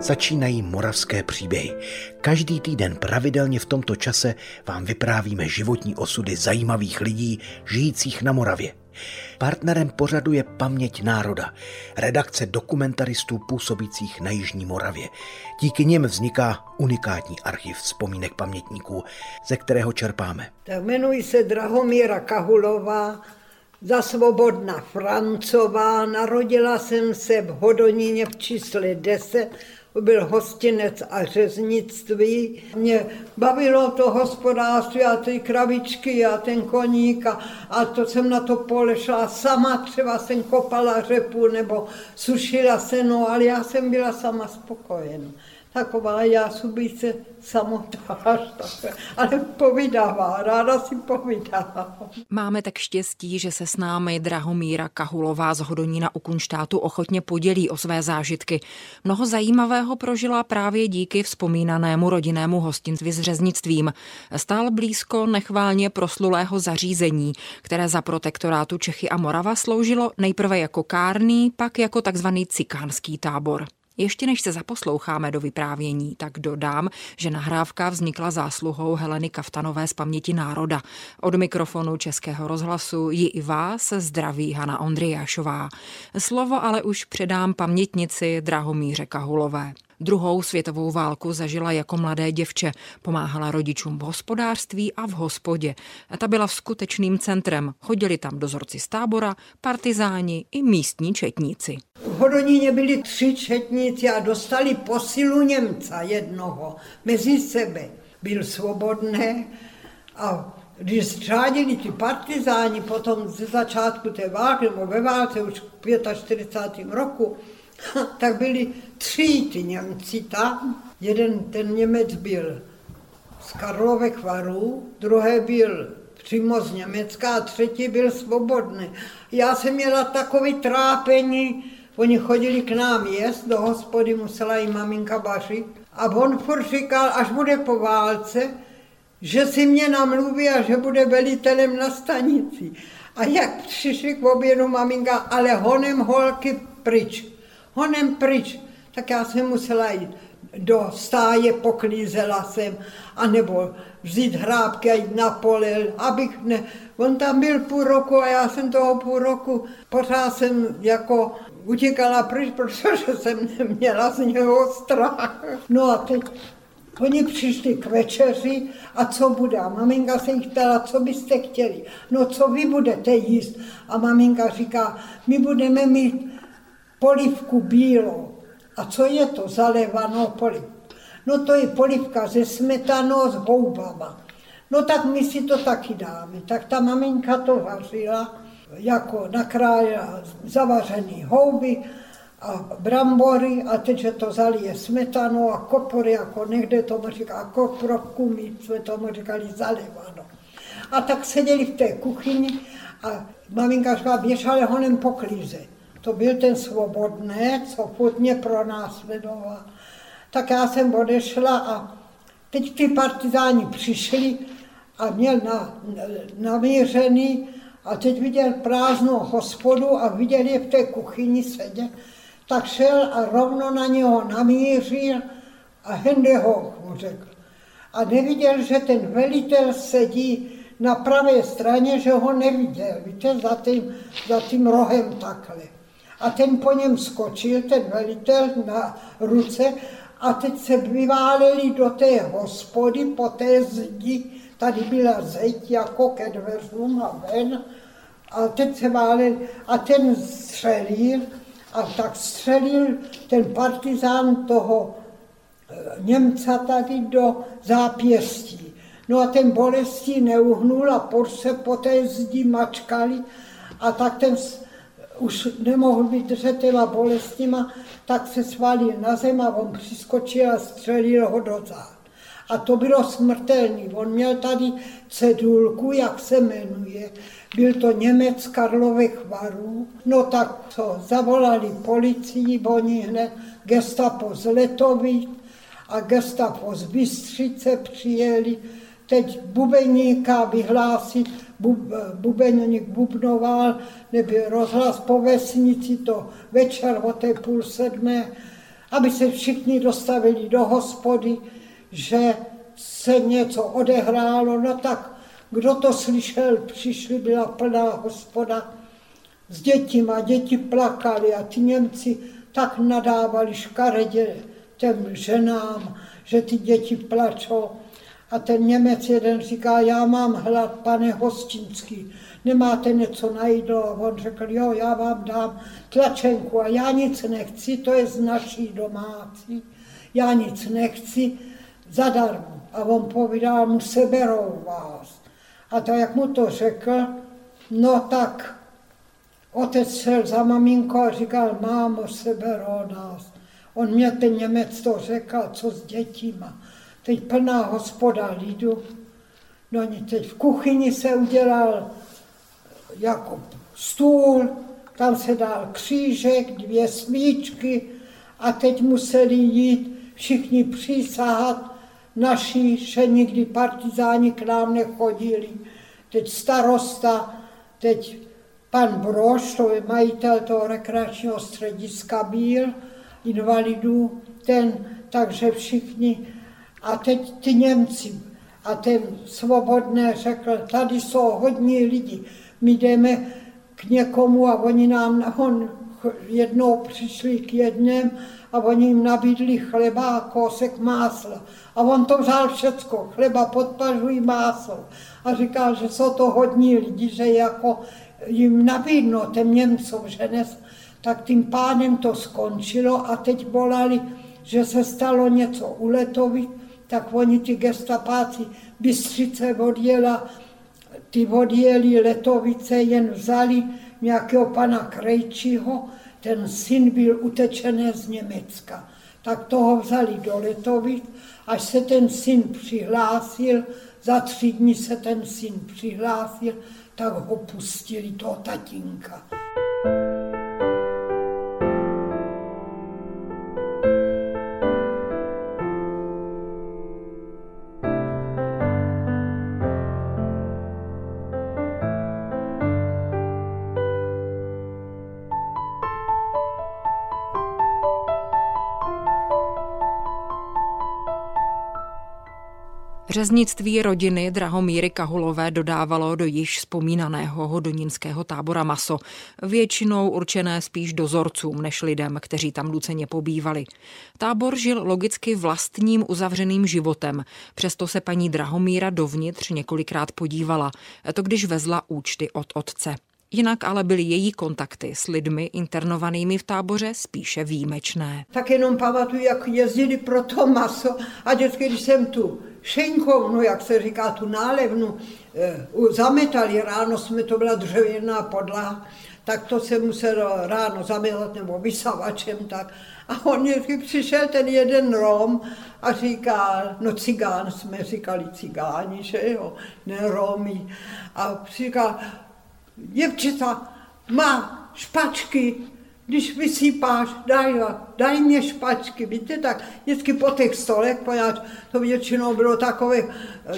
Začínají moravské příběhy. Každý týden pravidelně v tomto čase vám vyprávíme životní osudy zajímavých lidí žijících na Moravě. Partnerem pořadu je Paměť národa, redakce dokumentaristů působících na Jižní Moravě. Díky nim vzniká unikátní archiv vzpomínek pamětníků, ze kterého čerpáme. Tak jmenuji se Drahomíra Kahulová, za Svobodna Francová. Narodila jsem se v Hodoníně v čísle 10 byl hostinec a řeznictví. Mě bavilo to hospodářství a ty kravičky a ten koník a, a to jsem na to pole šla sama, třeba jsem kopala řepu nebo sušila seno, ale já jsem byla sama spokojená taková já se samotář, ale povídává, ráda si povídá. Máme tak štěstí, že se s námi Drahomíra Kahulová z Hodonína u Kunštátu ochotně podělí o své zážitky. Mnoho zajímavého prožila právě díky vzpomínanému rodinnému hostinství s řeznictvím. Stál blízko nechválně proslulého zařízení, které za protektorátu Čechy a Morava sloužilo nejprve jako kárný, pak jako takzvaný cikánský tábor. Ještě než se zaposloucháme do vyprávění, tak dodám, že nahrávka vznikla zásluhou Heleny Kaftanové z paměti národa. Od mikrofonu Českého rozhlasu ji i vás zdraví Hana Ondrijášová. Slovo ale už předám pamětnici Drahomíře Kahulové. Druhou světovou válku zažila jako mladé děvče. Pomáhala rodičům v hospodářství a v hospodě. Ta byla skutečným centrem. Chodili tam dozorci z tábora, partizáni i místní četníci. V Hodoníně byli tři četníci a dostali posilu Němca jednoho mezi sebe. Byl svobodný a když zřádili ti partizáni potom ze začátku té války, nebo ve válce už v 45. roku, tak byli tři ty Němci tam. Jeden ten Němec byl z Karlovek varů, druhý byl přímo z Německa a třetí byl svobodný. Já jsem měla takový trápení, oni chodili k nám jíst, do hospody musela i maminka vařit. A on furt říkal, až bude po válce, že si mě namluví a že bude velitelem na stanici. A jak přišli k obědu maminka, ale honem holky pryč honem pryč. Tak já jsem musela jít do stáje, poklízela jsem, anebo vzít hrábky a jít na pole, abych ne... On tam byl půl roku a já jsem toho půl roku, pořád jsem jako utíkala pryč, protože jsem neměla z něho strach. No a teď Oni přišli k večeři a co bude? A maminka se jich ptala, co byste chtěli. No co vy budete jíst? A maminka říká, my budeme mít polivku bílou. A co je to zalévanou polivku? No to je polivka ze smetanou s houbama. No tak my si to taky dáme. Tak ta maminka to vařila, jako nakrájela zavařený houby a brambory a teď, že to zalije smetanou a kopory, jako někde tomu říká koprovku, my jsme tomu říkali zalévano. A tak seděli v té kuchyni a maminka říkala, běž ale honem poklízet to byl ten svobodný, co furt mě pronásledoval. Tak já jsem odešla a teď ty partizáni přišli a měl na, namířený a teď viděl prázdnou hospodu a viděl je v té kuchyni sedět, tak šel a rovno na něho namířil a hende ho, mu řekl. A neviděl, že ten velitel sedí na pravé straně, že ho neviděl, víte, za tím, za tím rohem takhle a ten po něm skočil, ten velitel na ruce a teď se vyváleli do té hospody po té zdi, tady byla zeď jako ke dveřům a ven a teď se váleli a ten střelil a tak střelil ten partizán toho eh, Němca tady do zápěstí. No a ten bolestí neuhnul a por se po té zdi mačkali a tak ten už nemohl vydržet těma bolestima, tak se svalil na zem a on přiskočil a střelil ho do zád. A to bylo smrtelný. On měl tady cedulku, jak se jmenuje. Byl to Němec Karlových varů. No tak co, zavolali policii, oni hned gestapo z Letovic a gestapo z Bystřice přijeli. Teď bubeníka vyhlásit, bub, bubnoval, nebyl rozhlas po vesnici, to večer o té půl sedmé. aby se všichni dostavili do hospody, že se něco odehrálo, no tak kdo to slyšel, přišli, byla plná hospoda s dětima, děti plakali a ty Němci tak nadávali škaredě těm ženám, že ty děti plačou. A ten Němec jeden říká, já mám hlad, pane Hostinský, nemáte něco na jídlo? A on řekl, jo, já vám dám tlačenku a já nic nechci, to je z naší domácí, já nic nechci, zadarmo. A on povídal, mu seberou vás. A to, jak mu to řekl, no tak otec šel za maminkou a říkal, mámo, seberou nás. On mě ten Němec to řekl, co s dětima. Teď plná hospoda lidu. No teď v kuchyni se udělal jako stůl, tam se dal křížek, dvě smíčky a teď museli jít všichni přísahat naši, že nikdy partizáni k nám nechodili. Teď starosta, teď pan Broš, to je majitel toho rekreačního střediska byl, invalidů, ten, takže všichni. A teď ty Němci a ten svobodné řekl, tady jsou hodní lidi, my jdeme k někomu a oni nám, on jednou přišli k jednem a oni jim nabídli chleba a kousek másla. A on to vzal všecko, chleba podpažují máslo. A říkal, že jsou to hodní lidi, že jako jim nabídnou těm Němcům, že nes, tak tím pádem to skončilo a teď volali, že se stalo něco u Letovic, tak oni ty gestapáci Bystřice odjela, ty odjeli Letovice, jen vzali nějakého pana Krejčího, ten syn byl utečený z Německa. Tak toho vzali do Letovic, až se ten syn přihlásil, za tři dny se ten syn přihlásil, tak ho pustili toho tatínka. Řeznictví rodiny Drahomíry Kahulové dodávalo do již vzpomínaného hodonínského tábora maso, většinou určené spíš dozorcům než lidem, kteří tam nuceně pobývali. Tábor žil logicky vlastním uzavřeným životem, přesto se paní Drahomíra dovnitř několikrát podívala, to když vezla účty od otce. Jinak ale byly její kontakty s lidmi internovanými v táboře spíše výjimečné. Tak jenom pamatuju, jak jezdili pro to maso a vždycky, když jsem tu šenkovnu, jak se říká, tu nálevnu, eh, zametali ráno, jsme to byla dřevěná podlaha, tak to se muselo ráno zametat nebo vysavačem, tak. A on přišel ten jeden Rom a říkal, no cigán, jsme říkali cigáni, že jo, ne Romy. A říkal, děvčata, má špačky, když vysypáš, daj, daj mě špačky, víte, tak vždycky po těch stolech, poněvadž to většinou bylo takové,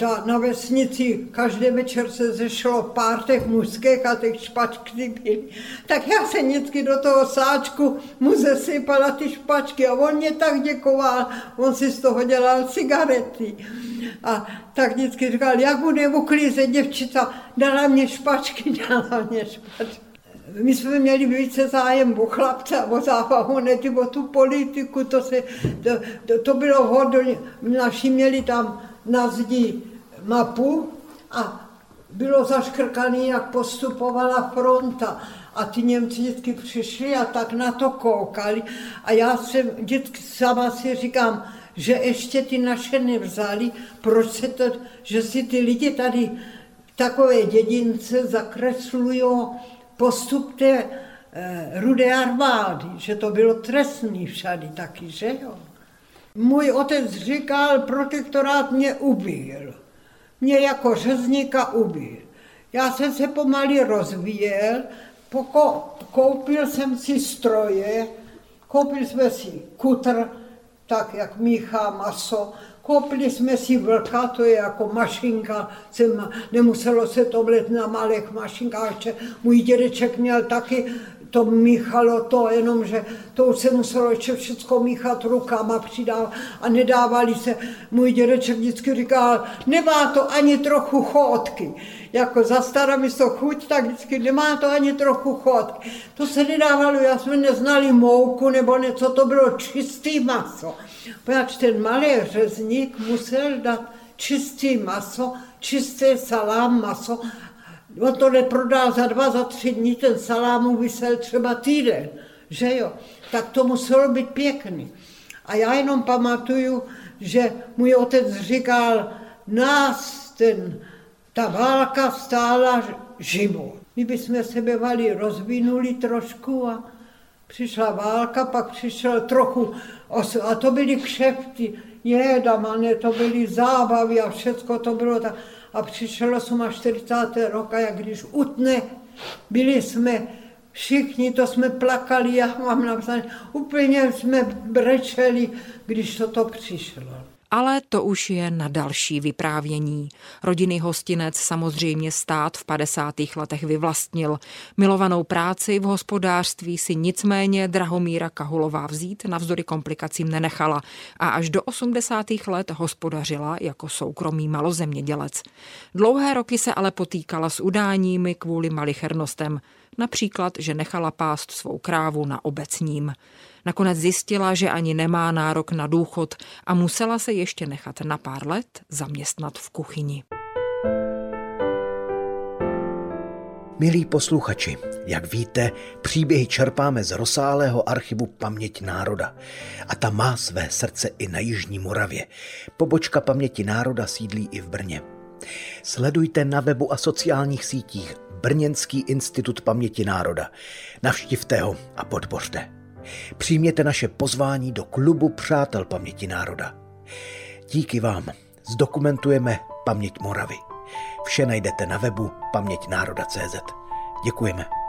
ta, na vesnici každý večer se zešlo pár těch mužských a těch špačky byly. Tak já se vždycky do toho sáčku mu zesypala ty špačky a on mě tak děkoval, on si z toho dělal cigarety. A tak vždycky říkal, jak bude uklízet děvčita, dala mě špačky, dala mě špačky my jsme měli více zájem o chlapce, o zábavu, ne o tu politiku, to, se, to, to, to bylo hodně, naši měli tam na zdi mapu a bylo zaškrkaný, jak postupovala fronta. A ty Němci vždycky přišli a tak na to koukali. A já jsem vždycky sama si říkám, že ještě ty naše nevzali, proč se to, že si ty lidi tady takové dědince zakreslují postup té eh, rudé armády, že to bylo trestný všady taky, že jo. Můj otec říkal, protektorát mě ubil. Mě jako řezníka ubil. Já jsem se pomalu rozvíjel, poko, koupil jsem si stroje, koupil jsme si kutr, tak jak míchá maso, Koupili jsme si vlka, to je jako mašinka, jsem, nemuselo se to vlet na malých mašinkách, můj dědeček měl taky to míchalo to, jenomže to už se muselo ještě všechno míchat rukama přidávat a nedávali se. Můj dědeček vždycky říkal, nemá to ani trochu chodky. Jako za stará místo chuť, tak vždycky nemá to ani trochu chodky. To se nedávalo, já jsme neznali mouku nebo něco, to bylo čistý maso. Poněvadž ten malý řezník musel dát čistý maso, čisté salám maso On to neprodal za dva, za tři dní, ten salám vysel třeba týden, že jo. Tak to muselo být pěkný. A já jenom pamatuju, že můj otec říkal, nás ten, ta válka stála život. My bychom se bývali rozvinuli trošku a přišla válka, pak přišel trochu, a to byly kšefty, jedamané, to byly zábavy a všechno to bylo tak a přišlo 40. roka, jak když utne, byli jsme všichni, to jsme plakali, já mám napsané, úplně jsme brečeli, když toto přišlo. Ale to už je na další vyprávění. Rodinný hostinec samozřejmě stát v 50. letech vyvlastnil. Milovanou práci v hospodářství si nicméně Drahomíra Kahulová vzít navzdory komplikacím nenechala a až do 80. let hospodařila jako soukromý malozemědělec. Dlouhé roky se ale potýkala s udáními kvůli malichernostem. Například, že nechala pást svou krávu na obecním. Nakonec zjistila, že ani nemá nárok na důchod a musela se ještě nechat na pár let zaměstnat v kuchyni. Milí posluchači, jak víte, příběhy čerpáme z rozsáhlého archivu Paměť národa. A ta má své srdce i na Jižní Moravě. Pobočka Paměti národa sídlí i v Brně. Sledujte na webu a sociálních sítích Brněnský institut paměti národa. Navštivte ho a podpořte. Přijměte naše pozvání do klubu Přátel paměti národa. Díky vám zdokumentujeme paměť Moravy. Vše najdete na webu paměťnároda.cz. Děkujeme.